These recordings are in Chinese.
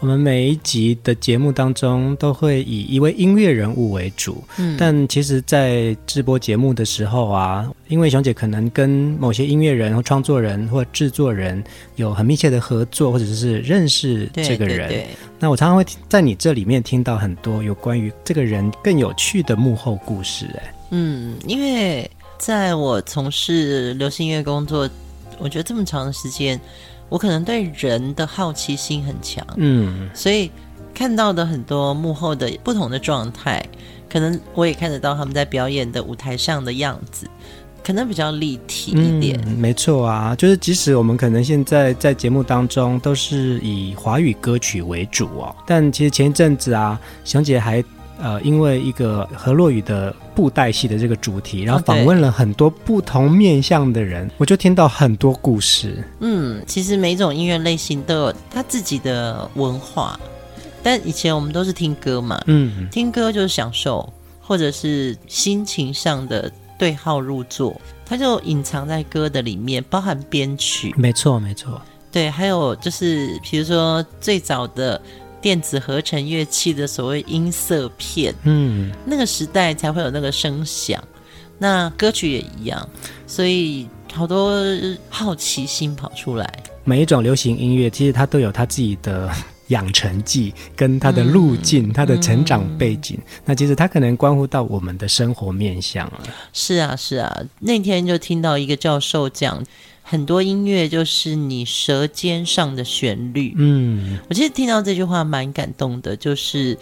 我们每一集的节目当中都会以一位音乐人物为主，嗯，但其实，在直播节目的时候啊，因为熊姐可能跟某些音乐人或创作人或制作人有很密切的合作，或者是认识这个人，对对对，那我常常会在你这里面听到很多有关于这个人更有趣的幕后故事，哎，嗯，因为在我从事流行音乐工作，我觉得这么长的时间。我可能对人的好奇心很强，嗯，所以看到的很多幕后的不同的状态，可能我也看得到他们在表演的舞台上的样子，可能比较立体一点。嗯，没错啊，就是即使我们可能现在在节目当中都是以华语歌曲为主哦，但其实前一阵子啊，熊姐还。呃，因为一个河洛语的布袋戏的这个主题，然后访问了很多不同面向的人，我就听到很多故事。嗯，其实每种音乐类型都有他自己的文化，但以前我们都是听歌嘛，嗯，听歌就是享受，或者是心情上的对号入座，它就隐藏在歌的里面，包含编曲。没错，没错。对，还有就是比如说最早的。电子合成乐器的所谓音色片，嗯，那个时代才会有那个声响。那歌曲也一样，所以好多好奇心跑出来。每一种流行音乐，其实它都有它自己的养成记，跟它的路径，嗯、它的成长背景。嗯、那其实它可能关乎到我们的生活面向了。是啊，是啊。那天就听到一个教授讲。很多音乐就是你舌尖上的旋律。嗯，我其实听到这句话蛮感动的，就是，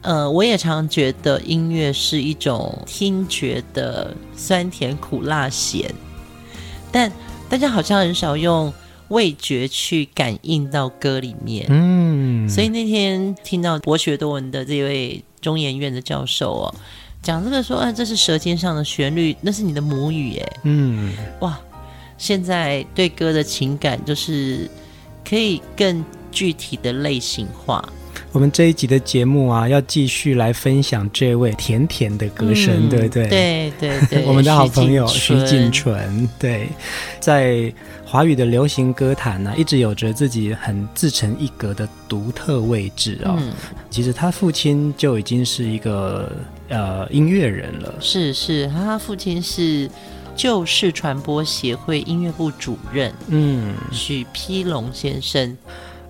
呃，我也常觉得音乐是一种听觉的酸甜苦辣咸，但大家好像很少用味觉去感应到歌里面。嗯，所以那天听到博学多闻的这位中研院的教授哦，讲这个说，啊，这是舌尖上的旋律，那是你的母语，哎，嗯，哇。现在对歌的情感，就是可以更具体的类型化。我们这一集的节目啊，要继续来分享这位甜甜的歌声，嗯、对不对？对对对，我们的好朋友徐锦纯，对，在华语的流行歌坛呢、啊，一直有着自己很自成一格的独特位置哦。嗯、其实他父亲就已经是一个呃音乐人了，是是，他父亲是。旧式传播协会音乐部主任，嗯，许丕龙先生，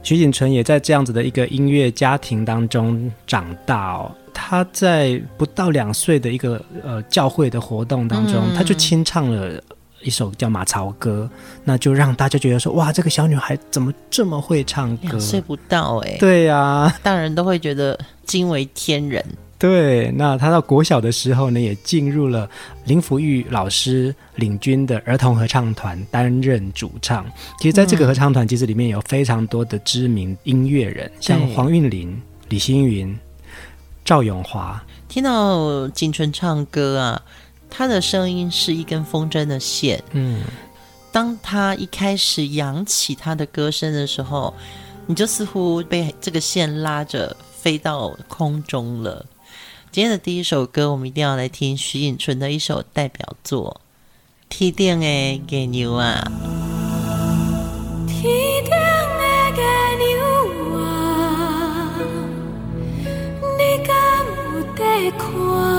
徐锦纯也在这样子的一个音乐家庭当中长大哦。他在不到两岁的一个呃教会的活动当中，嗯、他就清唱了一首叫《马槽歌》，那就让大家觉得说，哇，这个小女孩怎么这么会唱歌？两岁不到哎、欸，对呀、啊，大人都会觉得惊为天人。对，那他到国小的时候呢，也进入了林福玉老师领军的儿童合唱团，担任主唱。其实，在这个合唱团，其实里面有非常多的知名音乐人，嗯、像黄韵玲、李星云、赵永华。听到锦纯唱歌啊，他的声音是一根风筝的线。嗯，当他一开始扬起他的歌声的时候，你就似乎被这个线拉着飞到空中了。今天的第一首歌，我们一定要来听徐锦纯的一首代表作《天顶的月娘》啊。天顶的月娘啊，你敢有在？看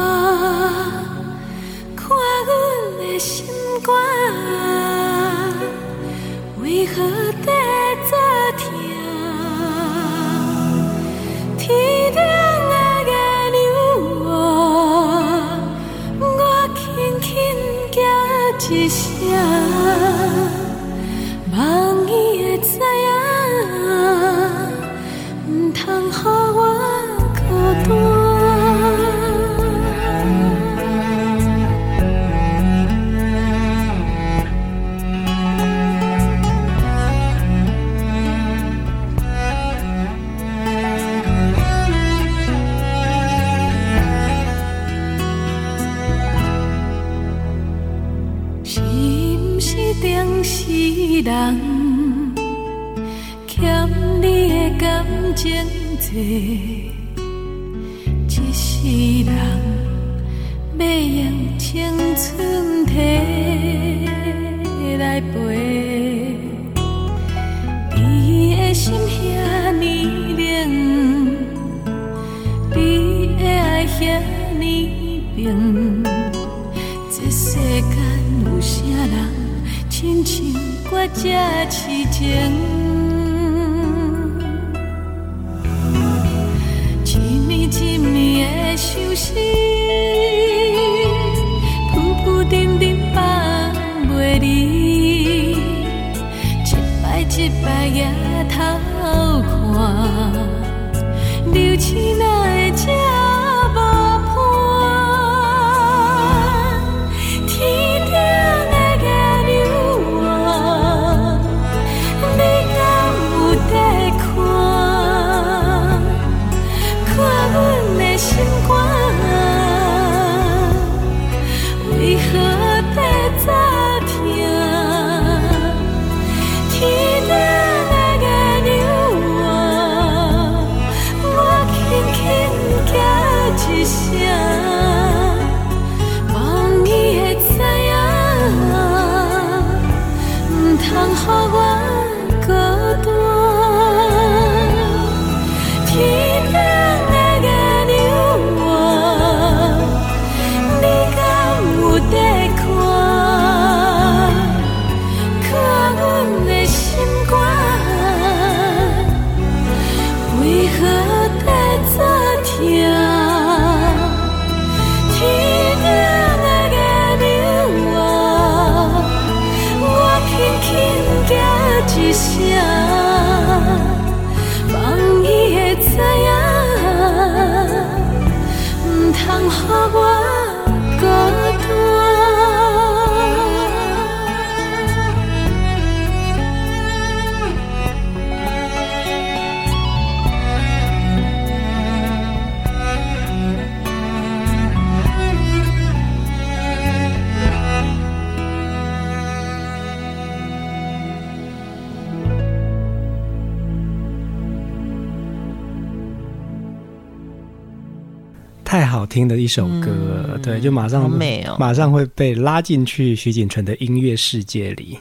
听的一首歌，嗯、对，就马上、哦、马上会被拉进去徐锦纯的音乐世界里。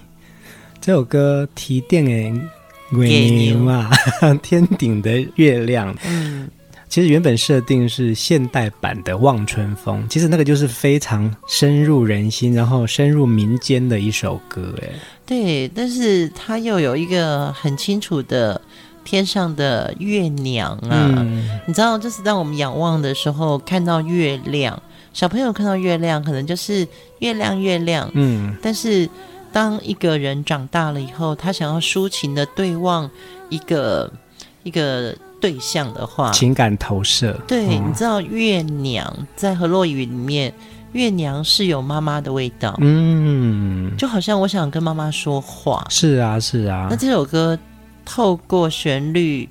这首歌提电诶，月牛啊，天顶的月亮。嗯，其实原本设定是现代版的《望春风》，其实那个就是非常深入人心，然后深入民间的一首歌。哎，对，但是它又有一个很清楚的。天上的月娘啊，嗯、你知道，就是当我们仰望的时候，看到月亮，小朋友看到月亮，可能就是月亮月亮。嗯，但是当一个人长大了以后，他想要抒情的对望一个一个对象的话，情感投射。对，嗯、你知道，月娘在河洛语里面，月娘是有妈妈的味道。嗯，就好像我想跟妈妈说话。是啊，是啊。那这首歌。透过旋律，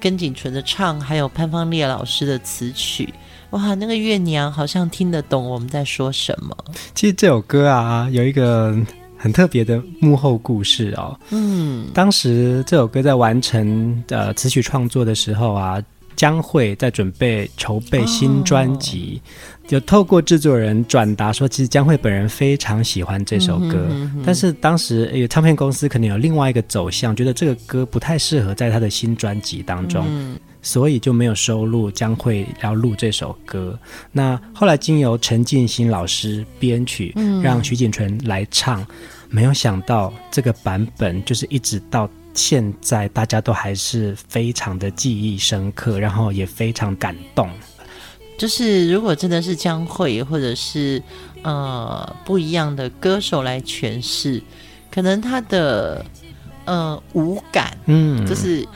跟景纯的唱，还有潘芳烈老师的词曲，哇，那个月娘好像听得懂我们在说什么。其实这首歌啊，有一个很特别的幕后故事哦。嗯，当时这首歌在完成呃词曲创作的时候啊。江蕙在准备筹备新专辑，就透过制作人转达说，其实江蕙本人非常喜欢这首歌，但是当时有唱片公司可能有另外一个走向，觉得这个歌不太适合在他的新专辑当中，所以就没有收录江蕙要录这首歌。那后来经由陈进兴老师编曲，让徐锦纯来唱，没有想到这个版本就是一直到。现在大家都还是非常的记忆深刻，然后也非常感动。就是如果真的是将会或者是呃不一样的歌手来诠释，可能他的呃五感，嗯，就是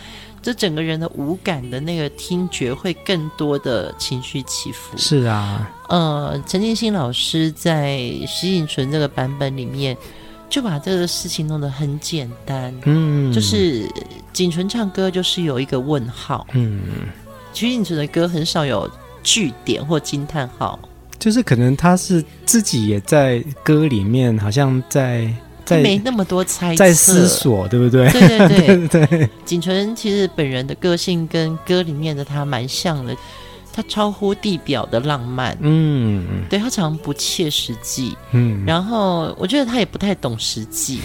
就整个人的五感的那个听觉会更多的情绪起伏。是啊，呃，陈建新老师在徐锦纯这个版本里面，就把这个事情弄得很简单，嗯，就是锦纯唱歌就是有一个问号，嗯，徐锦纯的歌很少有句点或惊叹号。就是可能他是自己也在歌里面，好像在在没那么多猜测，在思索，对不对？对？对对对，对。锦纯其实本人的个性跟歌里面的他蛮像的，他超乎地表的浪漫，嗯，对，他常不切实际，嗯，然后我觉得他也不太懂实际，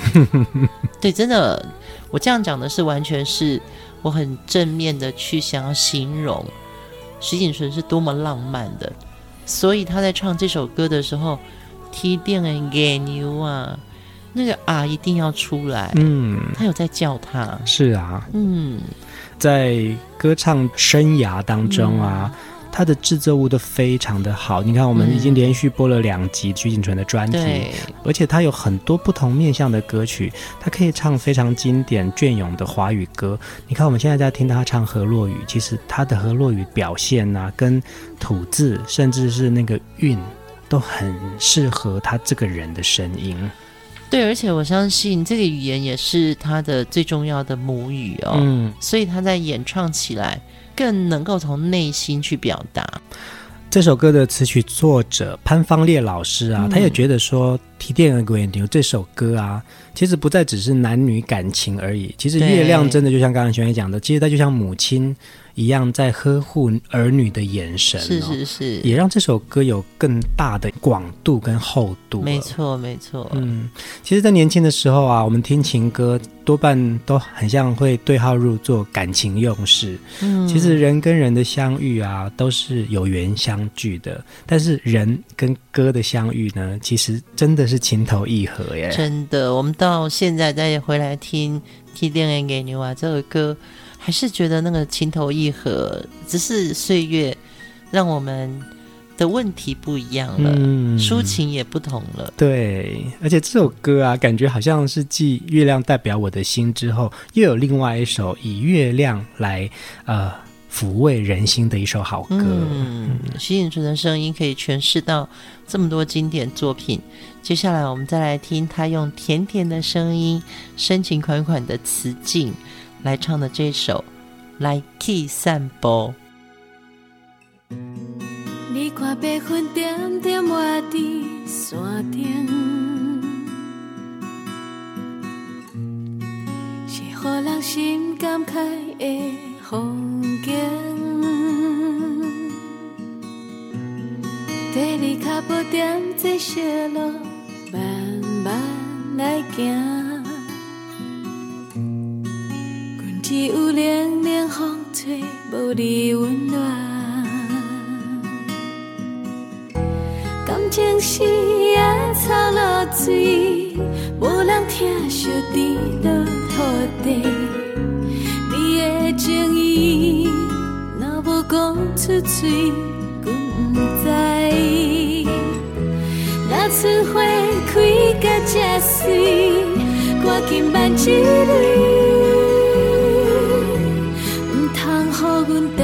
对，真的，我这样讲的是完全是我很正面的去想要形容徐锦纯是多么浪漫的。所以他在唱这首歌的时候，提点人给牛啊，那个啊一定要出来。嗯，他有在叫他。是啊，嗯，在歌唱生涯当中啊。嗯他的制作物都非常的好，你看，我们已经连续播了两集徐锦纯的专辑，嗯，而且他有很多不同面向的歌曲，他可以唱非常经典隽永的华语歌。你看，我们现在在听他唱河洛语，其实他的河洛语表现啊，跟吐字，甚至是那个韵，都很适合他这个人的声音。对，而且我相信这个语言也是他的最重要的母语哦，嗯，所以他在演唱起来。更能够从内心去表达。这首歌的词曲作者潘芳烈老师啊，嗯、他也觉得说《提电的鬼牛》这首歌啊，其实不再只是男女感情而已。其实月亮真的就像刚刚学员讲的，其实它就像母亲。一样在呵护儿女的眼神，哦，是是是，也让这首歌有更大的广度跟厚度。没错没错，嗯，其实，在年轻的时候啊，我们听情歌多半都很像会对号入座，感情用事。嗯，其实人跟人的相遇啊，都是有缘相聚的。但是人跟歌的相遇呢，其实真的是情投意合耶。真的，我们到现在再回来听《提点给你》啊，这首歌。还是觉得那个情投意合，只是岁月让我们的问题不一样了，嗯，抒情也不同了。对，而且这首歌啊，感觉好像是继《月亮代表我的心》之后，又有另外一首以月亮来呃抚慰人心的一首好歌。嗯，徐锦纯的声音可以诠释到这么多经典作品。接下来我们再来听他用甜甜的声音、深情款款的词境。来唱的这首《来去散步》。你看白云点点画在山顶，是予人心感慨的风景。跟你脚步点在小路，慢慢来行。只有冷冷风吹，无你温暖。感情是野草露水，无人疼惜滴落土地。你的情意若无讲出嘴，阮不知。若春花开甲这水，赶紧挽一缕。你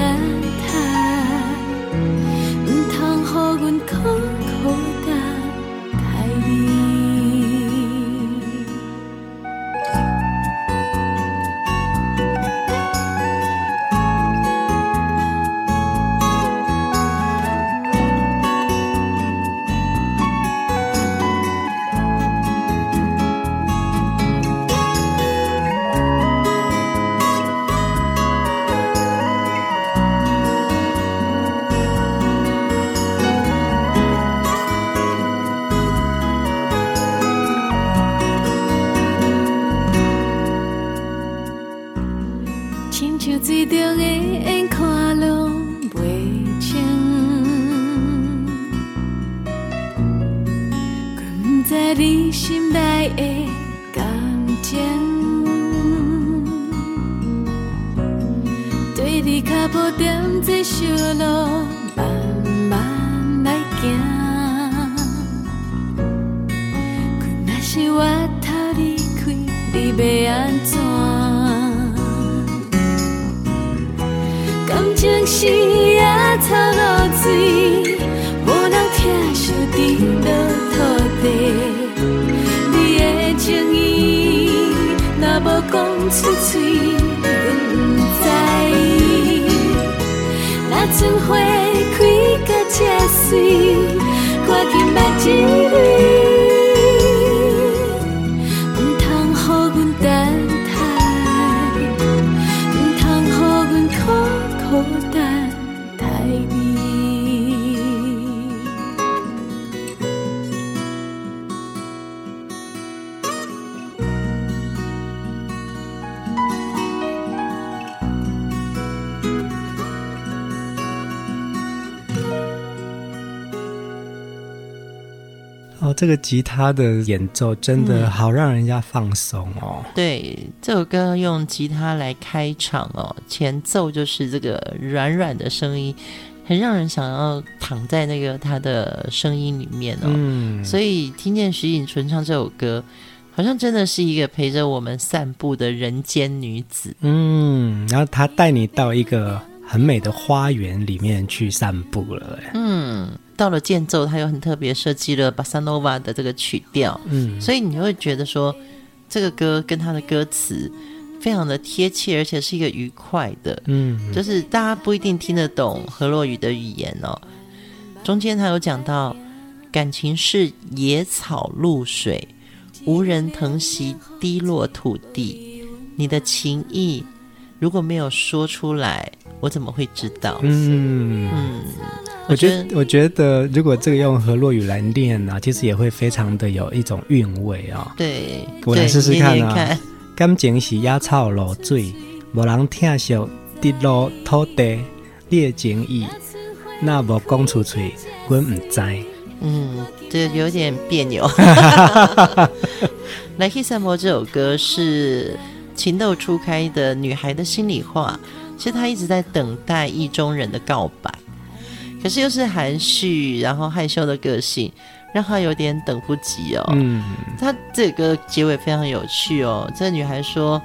你的情意若无讲出嘴，阮不知。若春花开甲这水，赶紧别只为。这个吉他的演奏真的好让人家放松哦。嗯、对，这首歌用吉他来开场哦，前奏就是这个软软的声音，很让人想要躺在那个他的声音里面哦。嗯，所以听见徐锦纯唱这首歌，好像真的是一个陪着我们散步的人间女子。嗯，然后他带你到一个很美的花园里面去散步了。嗯。到了间奏，他又很特别设计了巴萨诺瓦的这个曲调，嗯，所以你会觉得说，这个歌跟他的歌词非常的贴切，而且是一个愉快的，嗯，就是大家不一定听得懂河洛语的语言哦。中间他有讲到，感情是野草露水，无人疼惜滴落土地，你的情意如果没有说出来，我怎么会知道？嗯嗯。我觉得，我觉得，如果这个用河洛语来念呢、啊，其实也会非常的有一种韵味啊、哦。对，我来试试看啊。感情是野草露水，无人疼惜滴落土地，你的情意那无讲出嘴，阮唔知。嗯，这有点别扭。来去散步这首歌是情窦初开的女孩的心里话，其实她一直在等待意中人的告白。可是又是含蓄，然后害羞的个性，让他有点等不及哦。嗯，他这个结尾非常有趣哦。这个女孩说：“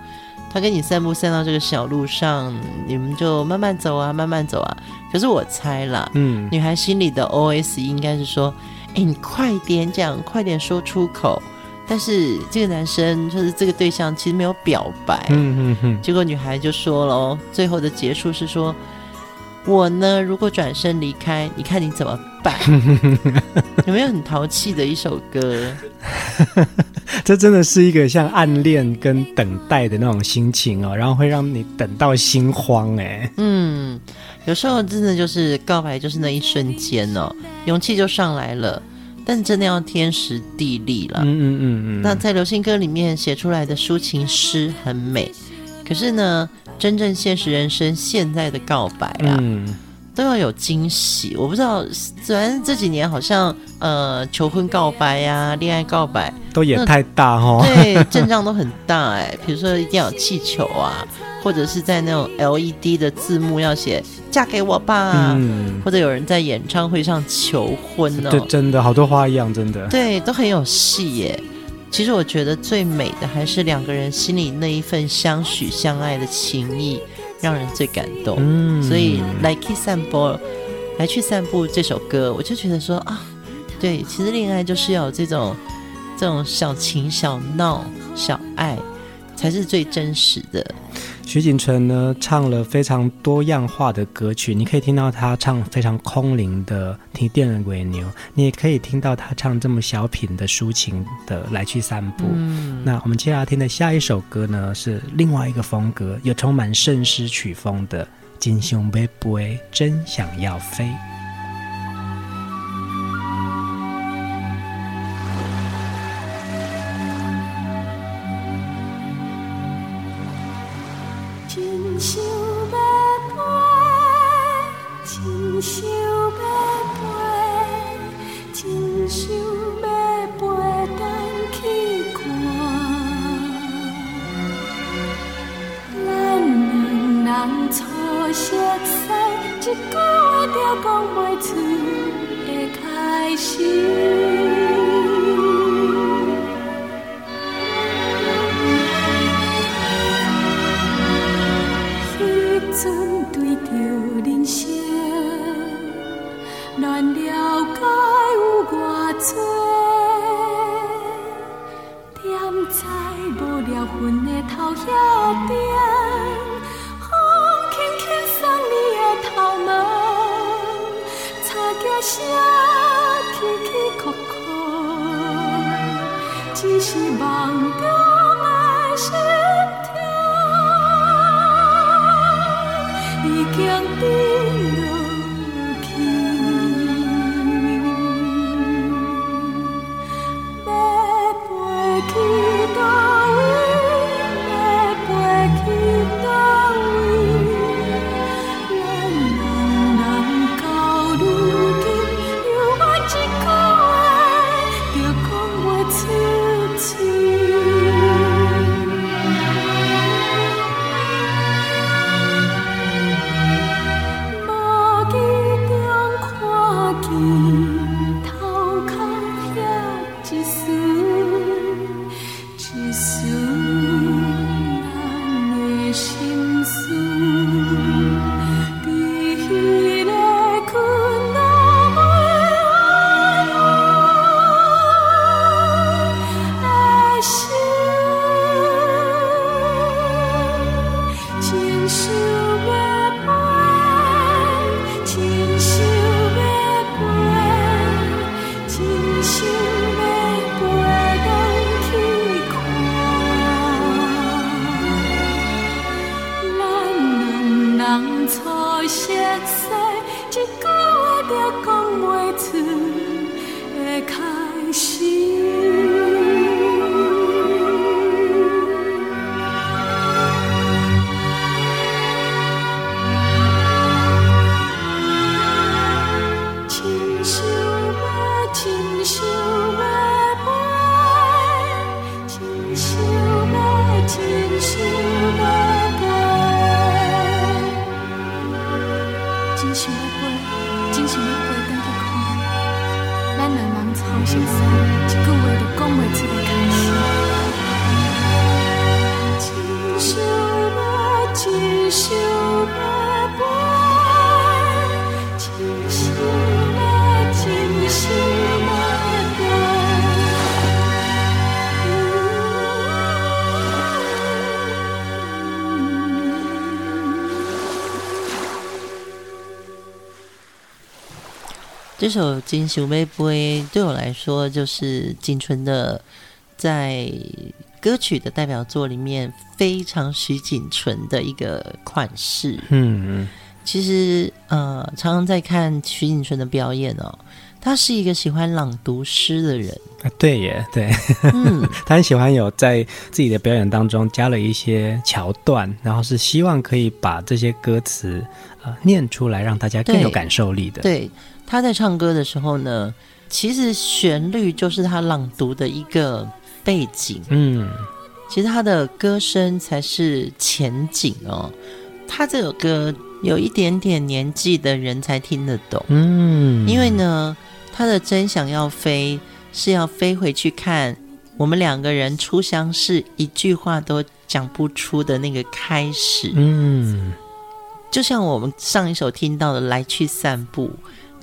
她跟你散步散到这个小路上，你们就慢慢走啊，慢慢走啊。”可是我猜啦，嗯，女孩心里的 OS 应该是说：“哎，你快点讲，快点说出口。”但是这个男生就是这个对象，其实没有表白。嗯嗯嗯。结果女孩就说了哦，最后的结束是说。我呢，如果转身离开，你看你怎么办？有没有很淘气的一首歌？这真的是一个像暗恋跟等待的那种心情哦，然后会让你等到心慌哎。嗯，有时候真的就是告白，就是那一瞬间哦，勇气就上来了，但真的要天时地利了。嗯嗯嗯嗯。那在流行歌里面写出来的抒情诗很美，可是呢？真正现实人生现在的告白啊，嗯、都要有惊喜。我不知道，虽然这几年好像呃求婚告白呀、啊、恋爱告白都也太大哦，对，阵仗都很大哎、欸。比如说一定要有气球啊，或者是在那种 LED 的字幕要写“嫁给我吧”，嗯、或者有人在演唱会上求婚哦，对，真的好多花样，真的，对，都很有戏耶。其实我觉得最美的还是两个人心里那一份相许相爱的情谊，让人最感动。嗯，所以来去散步，来去散步这首歌，我就觉得说啊，对，其实恋爱就是要有这种这种小情小闹小爱，才是最真实的。徐锦纯呢，唱了非常多样化的歌曲，你可以听到他唱非常空灵的《听电人鬼牛》，你也可以听到他唱这么小品的抒情的《来去散步》。嗯，那我们接下来听的下一首歌呢，是另外一个风格，又充满圣诗曲风的《金胸杯杯真想要飞》，当初熟悉，一句话就讲不出的开始。彼着人生了解有多，的头。翅膀这首《金熊妹杯》对我来说，就是锦纯的在歌曲的代表作里面非常徐锦纯的一个款式。嗯嗯，其实呃，常常在看徐锦纯的表演哦，他是一个喜欢朗读诗的人。啊对耶，对，嗯，他很喜欢有在自己的表演当中加了一些桥段，然后是希望可以把这些歌词呃念出来，让大家更有感受力的。对。对他在唱歌的时候呢，其实旋律就是他朗读的一个背景。嗯，其实他的歌声才是前景哦。他这首歌有一点点年纪的人才听得懂。嗯，因为呢，他的真想要飞是要飞回去看我们两个人初相识，一句话都讲不出的那个开始。嗯，就像我们上一首听到的《来去散步》。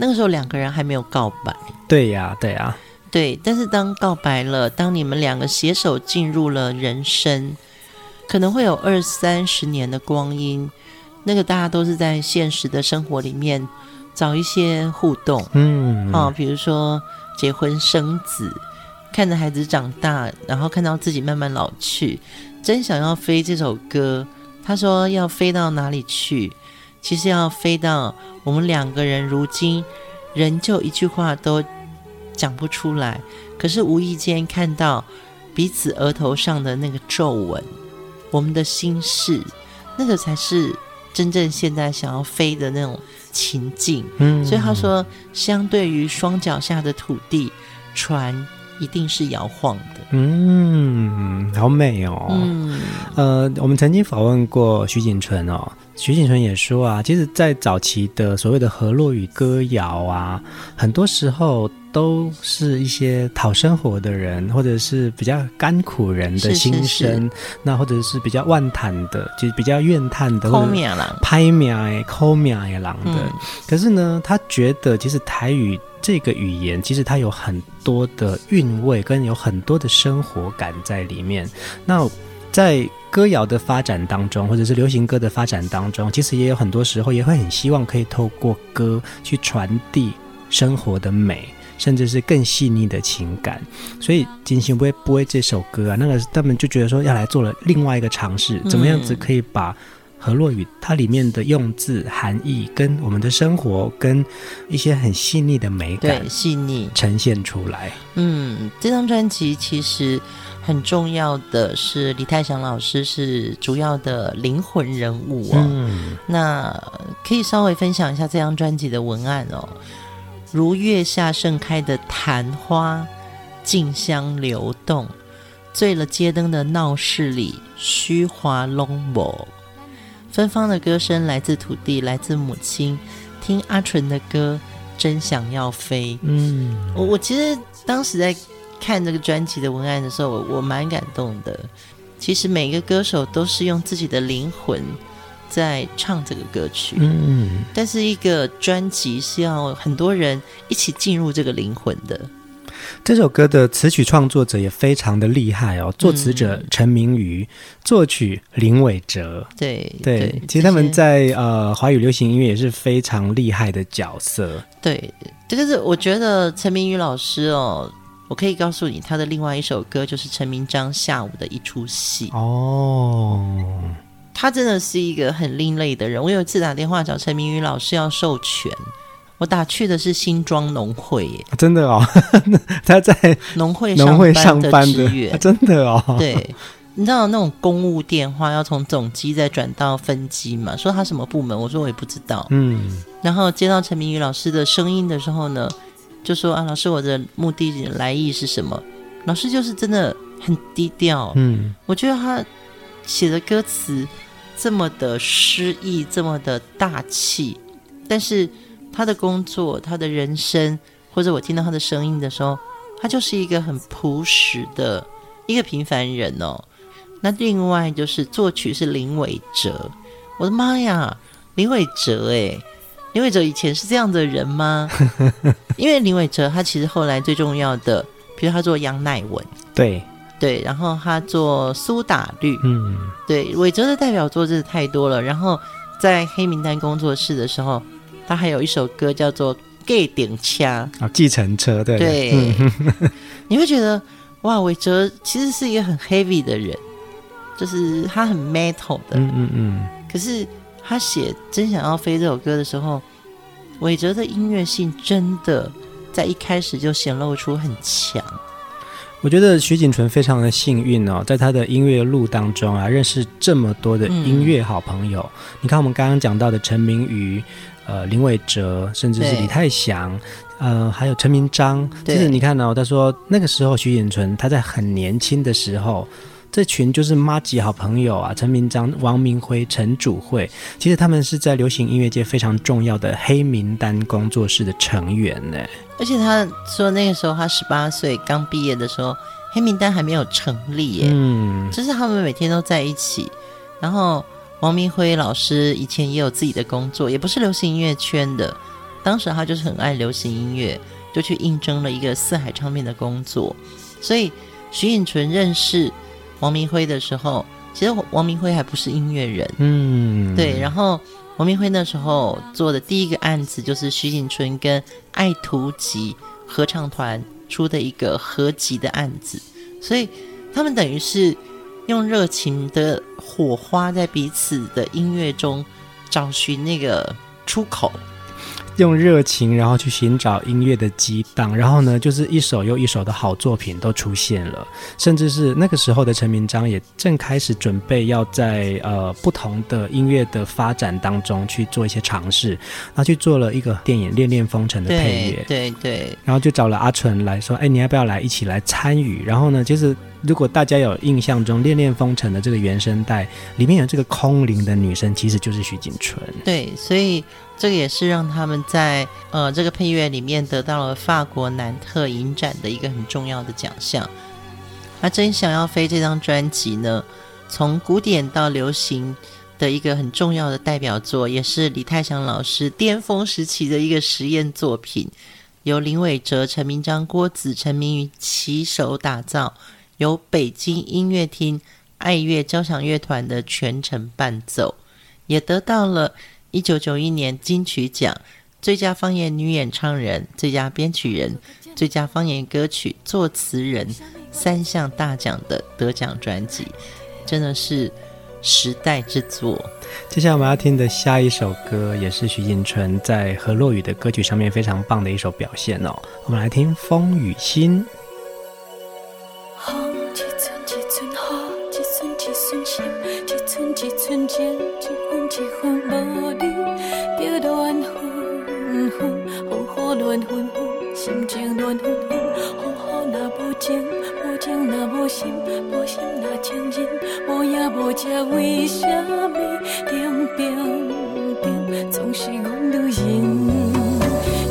那个时候两个人还没有告白，对呀，对呀，对。但是当告白了，当你们两个携手进入了人生，可能会有二三十年的光阴。那个大家都是在现实的生活里面找一些互动，嗯，啊，比如说结婚生子，看着孩子长大，然后看到自己慢慢老去。真想要飞这首歌，他说要飞到哪里去？其实要飞到我们两个人，如今仍旧一句话都讲不出来。可是无意间看到彼此额头上的那个皱纹，我们的心事，那个才是真正现在想要飞的那种情境。嗯，所以他说，相对于双脚下的土地，船一定是摇晃的。嗯，好美哦。嗯，呃，我们曾经访问过徐锦纯哦。徐锦纯也说啊，其实，在早期的所谓的河洛语歌谣啊，很多时候都是一些讨生活的人，或者是比较甘苦人的心声，是是是，那或者是比较万叹的，就是比较怨叹的，或者拍命诶、抠命诶郎的。可是呢，他觉得其实台语这个语言，其实它有很多的韵味，跟有很多的生活感在里面。那在歌谣的发展当中，或者是流行歌的发展当中，其实也有很多时候也会很希望可以透过歌去传递生活的美，甚至是更细腻的情感。所以金星不会不会这首歌啊，那个他们就觉得说要来做了另外一个尝试，怎么样子可以把。河洛语它里面的用字含义，跟我们的生活，跟一些很细腻的美感，对，细腻呈现出来。嗯，这张专辑其实很重要的是李泰祥老师是主要的灵魂人物哦。嗯，那可以稍微分享一下这张专辑的文案哦。如月下盛开的昙花，静香流动，醉了街灯的闹市里，虚华拢无。芬芳的歌声来自土地，来自母亲。听阿纯的歌，真想要飞。嗯，我我其实当时在看这个专辑的文案的时候，我我蛮感动的。其实每个歌手都是用自己的灵魂在唱这个歌曲。嗯，但是一个专辑是要很多人一起进入这个灵魂的。这首歌的词曲创作者也非常的厉害哦，作词者陈明瑜，作曲林伟哲。对对，对其实他们在呃华语流行音乐也是非常厉害的角色。对，这个是我觉得陈明宇老师哦，我可以告诉你，他的另外一首歌就是陈明章下午的一出戏哦。他真的是一个很另类的人。我有一次打电话找陈明宇老师要授权。我打去的是新庄农会耶，真的哦，他在农会农会上班的职员，真的哦。对，你知道那种公务电话要从总机再转到分机嘛？说他什么部门，我说我也不知道。嗯，然后接到陈明宇老师的声音的时候呢，就说啊，老师，我的目的来意是什么？老师就是真的很低调。嗯，我觉得他写的歌词这么的诗意，这么的大气，但是。他的工作，他的人生，或者我听到他的声音的时候，他就是一个很朴实的一个平凡人哦。那另外就是作曲是林伟哲，我的妈呀，林伟哲诶，林伟哲以前是这样的人吗？因为林伟哲他其实后来最重要的，比如他做杨乃文，对对，然后他做苏打绿，嗯，对，韦哲的代表作真的太多了。然后在黑名单工作室的时候。他还有一首歌叫做《gay 顶掐》啊，计程车，对对，你会觉得哇，韦哲其实是一个很 heavy 的人，就是他很 metal 的，嗯嗯嗯。可是他写《真想要飞》这首歌的时候，韦哲的音乐性真的在一开始就显露出很强。我觉得徐锦纯非常的幸运哦，在他的音乐路当中啊，认识这么多的音乐好朋友。嗯、你看我们刚刚讲到的陈明瑜。呃，林伟哲，甚至是李泰祥，呃，还有陈明章，就是你看哦，他说那个时候徐锦纯他在很年轻的时候，这群就是妈吉好朋友啊，陈明章、王明辉、陈主慧，其实他们是在流行音乐界非常重要的黑名单工作室的成员呢。而且他说那个时候他十八岁刚毕业的时候，黑名单还没有成立耶，嗯，就是他们每天都在一起，然后。王明辉老师以前也有自己的工作，也不是流行音乐圈的。当时他就是很爱流行音乐，就去应征了一个四海唱片的工作。所以徐颖纯认识王明辉的时候，其实王明辉还不是音乐人。嗯，对。然后王明辉那时候做的第一个案子，就是徐锦春跟爱徒集合唱团出的一个合集的案子。所以他们等于是。用热情的火花在彼此的音乐中找寻那个出口，用热情，然后去寻找音乐的激荡，然后呢，就是一首又一首的好作品都出现了，甚至是那个时候的陈明章也正开始准备要在呃不同的音乐的发展当中去做一些尝试，然后去做了一个电影《恋恋风尘》的配乐，对对，对，然后就找了阿纯来说，哎，你要不要来一起来参与？然后呢，就是。如果大家有印象中《恋恋风尘》的这个原声带里面有这个空灵的女生，其实就是徐锦纯。对，所以这个也是让他们在呃这个配乐里面得到了法国南特影展的一个很重要的奖项。那真想要飞这张专辑呢，从古典到流行的一个很重要的代表作，也是李泰祥老师巅峰时期的一个实验作品，由林伟哲、陈明章、郭子、陈明宇齐手打造。由北京音乐厅爱乐交响乐团的全程伴奏，也得到了一九九一年金曲奖最佳方言女演唱人、最佳编曲人、最佳方言歌曲作词人三项大奖的得奖专辑，真的是时代之作。接下来我们要听的下一首歌，也是徐锦纯在何洛雨的歌曲上面非常棒的一首表现哦。我们来听《风雨心》。无影无迹，为什么冷冰冰总是阮女人？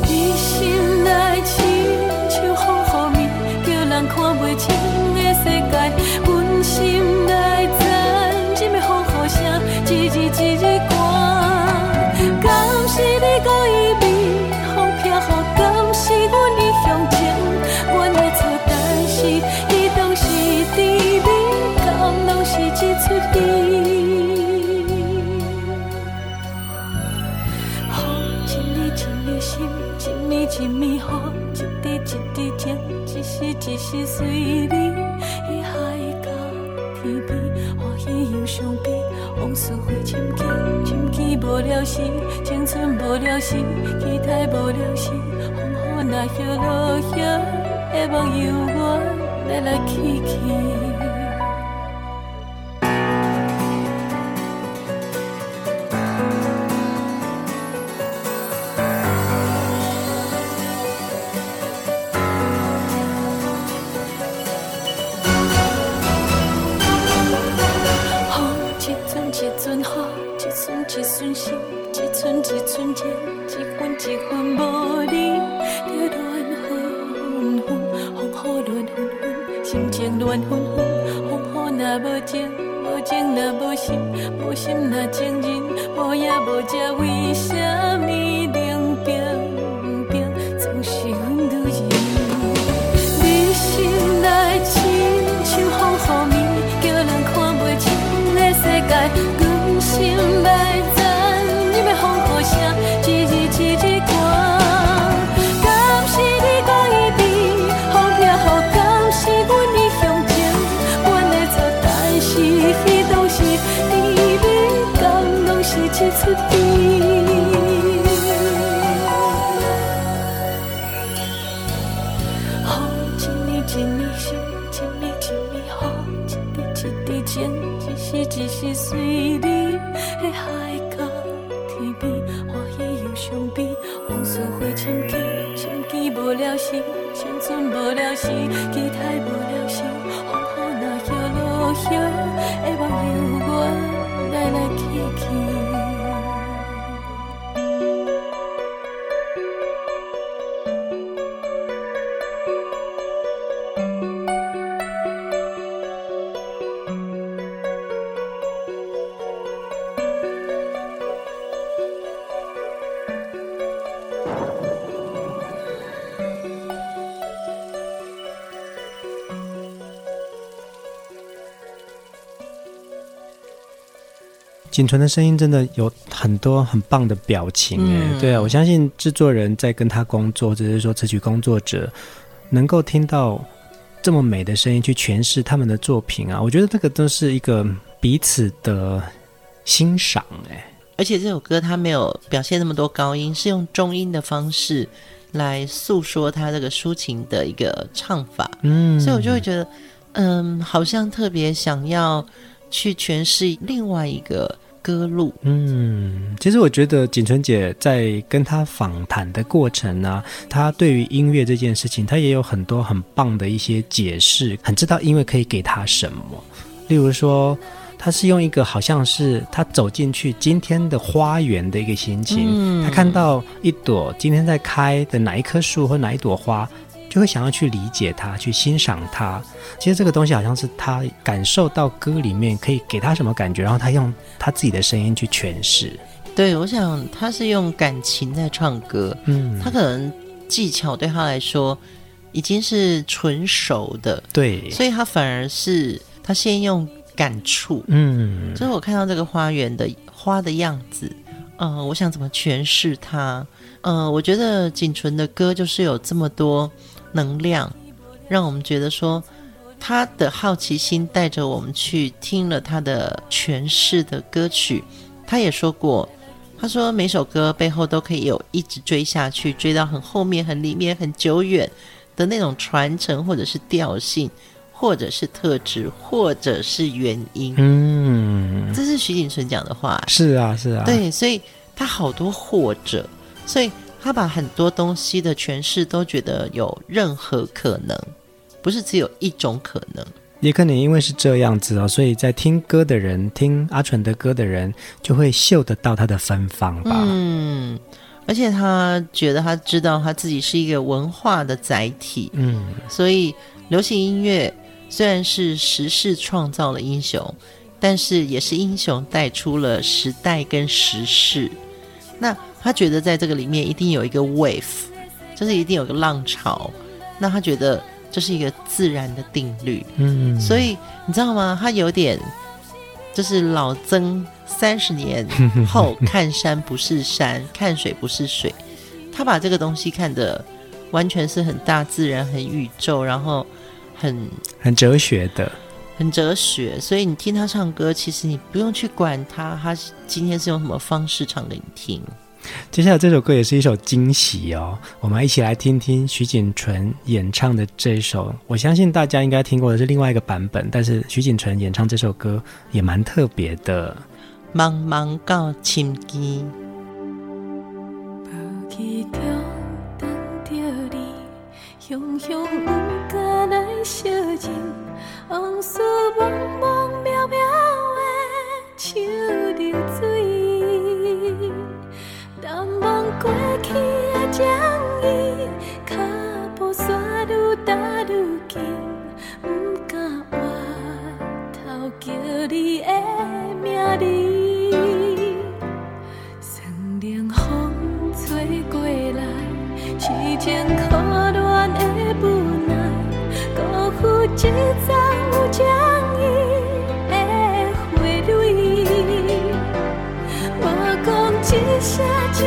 你心内亲像风雨棉，叫人看袂清的世界。是一时随你。伊海角天边，欢喜又伤悲，往事会深记。深记无了时，青春无了时，期待无了时。风雨若歇落叶，会望由我来来去去。锦纯的声音真的有很多很棒的表情哎，嗯、对啊，我相信制作人在跟他工作，或者是说词曲工作者能够听到这么美的声音去诠释他们的作品啊，我觉得这个都是一个彼此的欣赏哎。而且这首歌他没有表现那么多高音，是用中音的方式来诉说他这个抒情的一个唱法，嗯，所以我就会觉得，嗯，好像特别想要。去诠释另外一个歌路。嗯，其实我觉得锦纯姐在跟他访谈的过程呢、啊，她对于音乐这件事情，她也有很多很棒的一些解释，很知道音乐可以给她什么。例如说，她是用一个好像是她走进去今天的花园的一个心情，她、嗯、看到一朵今天在开的哪一棵树或哪一朵花。就会想要去理解他，去欣赏他。其实这个东西好像是他感受到歌里面可以给他什么感觉，然后他用他自己的声音去诠释。对，我想他是用感情在唱歌。嗯，他可能技巧对他来说已经是纯熟的。对，所以他反而是他先用感触。嗯，就是我看到这个花园的花的样子，嗯、呃，我想怎么诠释它？嗯、呃，我觉得锦纯的歌就是有这么多能量，让我们觉得说他的好奇心带着我们去听了他的诠释的歌曲。他也说过。他说：“每首歌背后都可以有一直追下去，追到很后面、很里面、很久远的那种传承，或者是调性，或者是特质，或者是原因。”嗯，这是徐景纯讲的话。是啊，是啊。对，所以他好多或者，所以他把很多东西的诠释都觉得有任何可能，不是只有一种可能。也可能因为是这样子哦，所以在听歌的人，听阿纯的歌的人，就会嗅得到他的芬芳吧。嗯，而且他觉得他知道他自己是一个文化的载体。嗯，所以流行音乐虽然是时势创造了英雄，但是也是英雄带出了时代跟时势。那他觉得在这个里面一定有一个 wave，就是一定有个浪潮。那他觉得。这是一个自然的定律，嗯，所以你知道吗？他有点就是老曾三十年后看山不是山，看水不是水，他把这个东西看得完全是很大自然、很宇宙，然后很很哲学的，很哲学。所以你听他唱歌，其实你不用去管他，他今天是用什么方式唱给你听。接下来这首歌也是一首惊喜哦，我们一起来听听徐锦纯演唱的这一首。我相信大家应该听过的是另外一个版本，但是徐锦纯演唱这首歌也蛮特别的。茫茫到深更，过去的情意，脚步煞愈踏愈近，不敢回头叫你的名字。酸冷风吹过来，痴情苦恋的无奈，辜负一欉有情意的花蕊。我讲一声就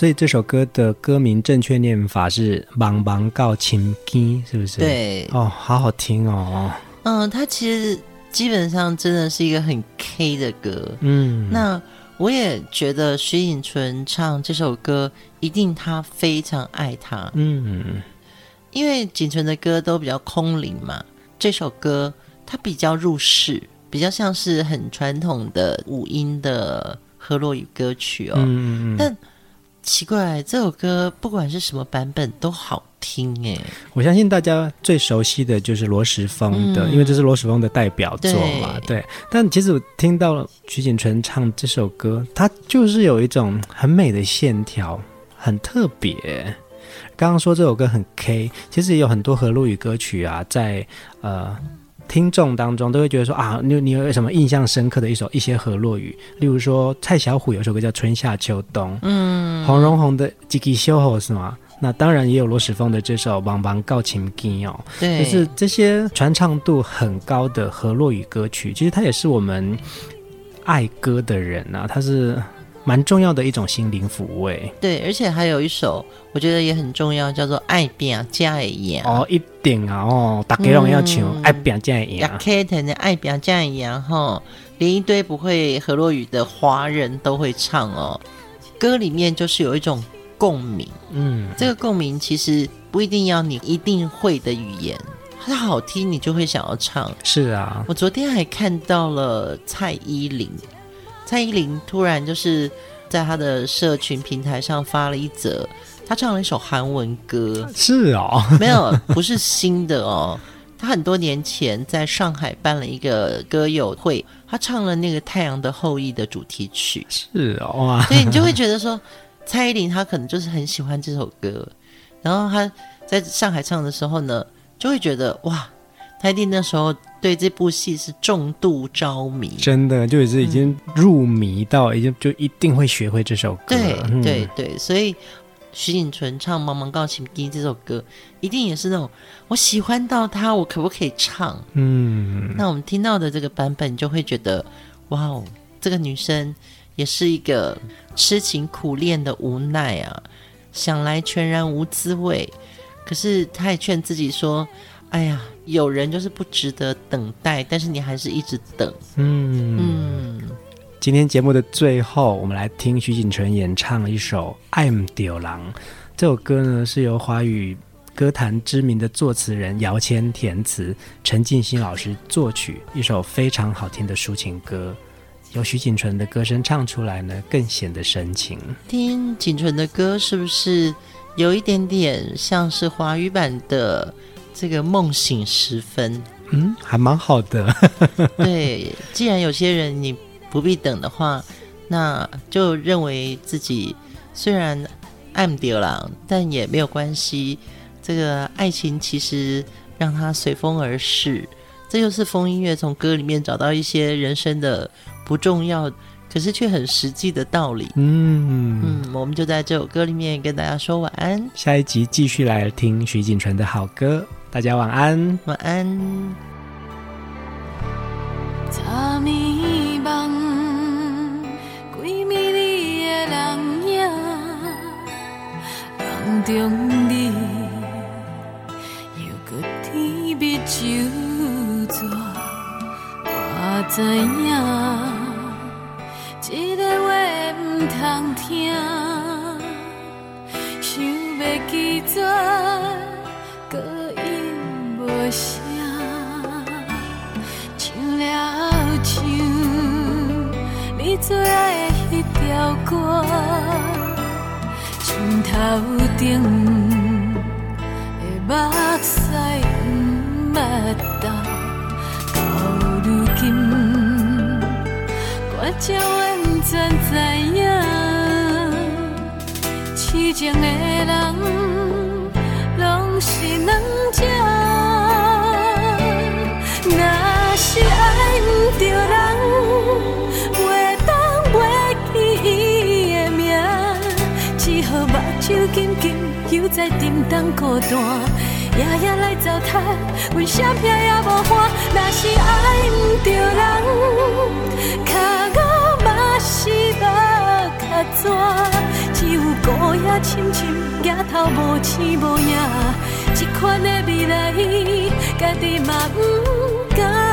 所以这首歌的歌名正确念法是“茫茫到深更”，是不是？对，哦，好好听哦。嗯，它其实基本上真的是一个很 K 的歌。嗯，那我也觉得徐锦纯唱这首歌，一定他非常爱他。嗯，因为锦纯的歌都比较空灵嘛，这首歌它比较入世，比较像是很传统的五音的河洛语歌曲哦嗯。嗯，但奇怪，这首歌不管是什么版本都好听哎！我相信大家最熟悉的就是罗时丰的，嗯、因为这是罗时丰的代表作嘛。对，对，但其实我听到徐锦纯唱这首歌，它就是有一种很美的线条，很特别。刚刚说这首歌很 K，其实也有很多河洛语歌曲啊，在呃。听众当中都会觉得说啊，你你有什么印象深刻的一首一些河洛语？例如说蔡小虎有首歌叫《春夏秋冬》，嗯，洪荣宏的《吉吉修吼》是吗？那当然也有罗时丰的这首《茫茫到深更》哦，对，就是这些传唱度很高的河洛语歌曲，其实它也是我们爱歌的人啊，他是。蛮重要的一种心灵抚慰，对，而且还有一首我觉得也很重要，叫做《爱拼才会赢》哦，一定啊哦，大家都要唱《爱拼才会赢》。K 腾的《爱拼才会赢》哈，连一堆不会河洛语的华人都会唱哦。歌里面就是有一种共鸣，嗯，这个共鸣其实不一定要你一定会的语言，它好听你就会想要唱。是啊，我昨天还看到了蔡依林。蔡依林突然就是在她的社群平台上发了一则，她唱了一首韩文歌。是哦，没有，不是新的哦。她很多年前在上海办了一个歌友会，她唱了那个《太阳的后裔》的主题曲。是哦，哇，所以你就会觉得说，蔡依林她可能就是很喜欢这首歌，然后她在上海唱的时候呢，就会觉得哇。他一定那时候对这部戏是重度着迷，真的就是已经入迷到已经就一定会学会这首歌。对对对，所以徐锦纯唱《茫茫告情低》这首歌，一定也是那种我喜欢到他，我可不可以唱？嗯，那我们听到的这个版本，就会觉得哇哦，这个女生也是一个痴情苦恋的无奈啊，想来全然无滋味。可是她也劝自己说。哎呀，有人就是不值得等待，但是你还是一直等。嗯嗯。今天节目的最后，我们来听徐锦纯演唱一首《爱唔到人》。这首歌呢，是由华语歌坛知名的作词人姚谦填词，陈进兴老师作曲，一首非常好听的抒情歌。由徐锦纯的歌声唱出来呢，更显得深情。听锦纯的歌，是不是有一点点像是华语版的？这个梦醒时分，嗯，还蛮好的。对，既然有些人你不必等的话，那就认为自己虽然爱不到人，但也没有关系。这个爱情其实让它随风而逝，这就是风音乐从歌里面找到一些人生的不重要，可是却很实际的道理。嗯嗯，我们就在这首歌里面跟大家说晚安。下一集继续来听徐锦纯的好歌。大家晚安，晚安。昨暝梦，鬼迷你的人影，梦中你又搁甜蜜酒醉，我知影，一个话不通听，想要记住。你最爱的那条歌，枕头顶的目屎不捌干，到如今，我才完全知影，痴情的人拢再沉重孤单。夜夜来糟蹋，阮啥拼也无换。若是爱毋着人，卡我嘛是无卡怎？只有孤夜深深，抬头无星无影，这款的未来，家己嘛不敢。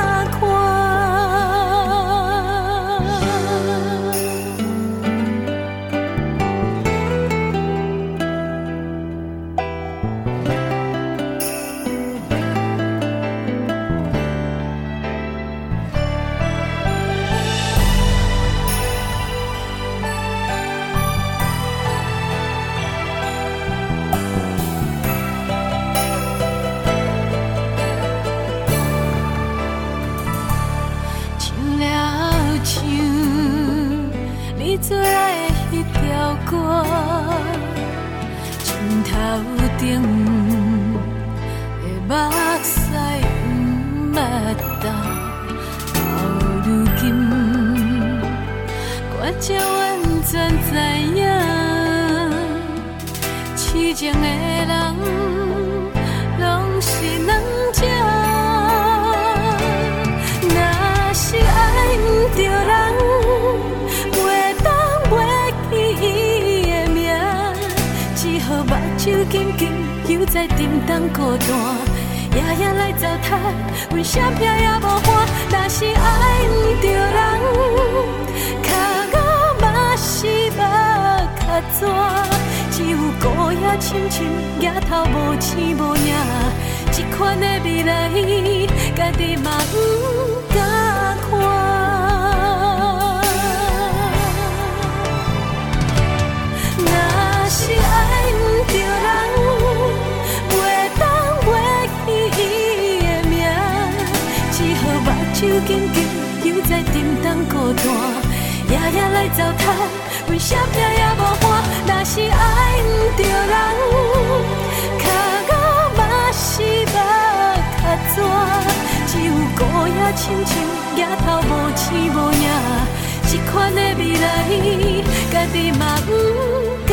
单，夜夜来糟蹋，阮啥拼也无伴。若是爱毋着人，脚到嘛是无卡怎？只有孤影深深，额头无星无影，这款的未来，家己嘛不敢看。手紧紧，犹在沉重孤单，夜夜来糟蹋，为啥命也无换？若是爱毋着人，脚骨嘛是目卡纸，只有孤影深深，抬头无星无影，这款的未来，家己嘛毋。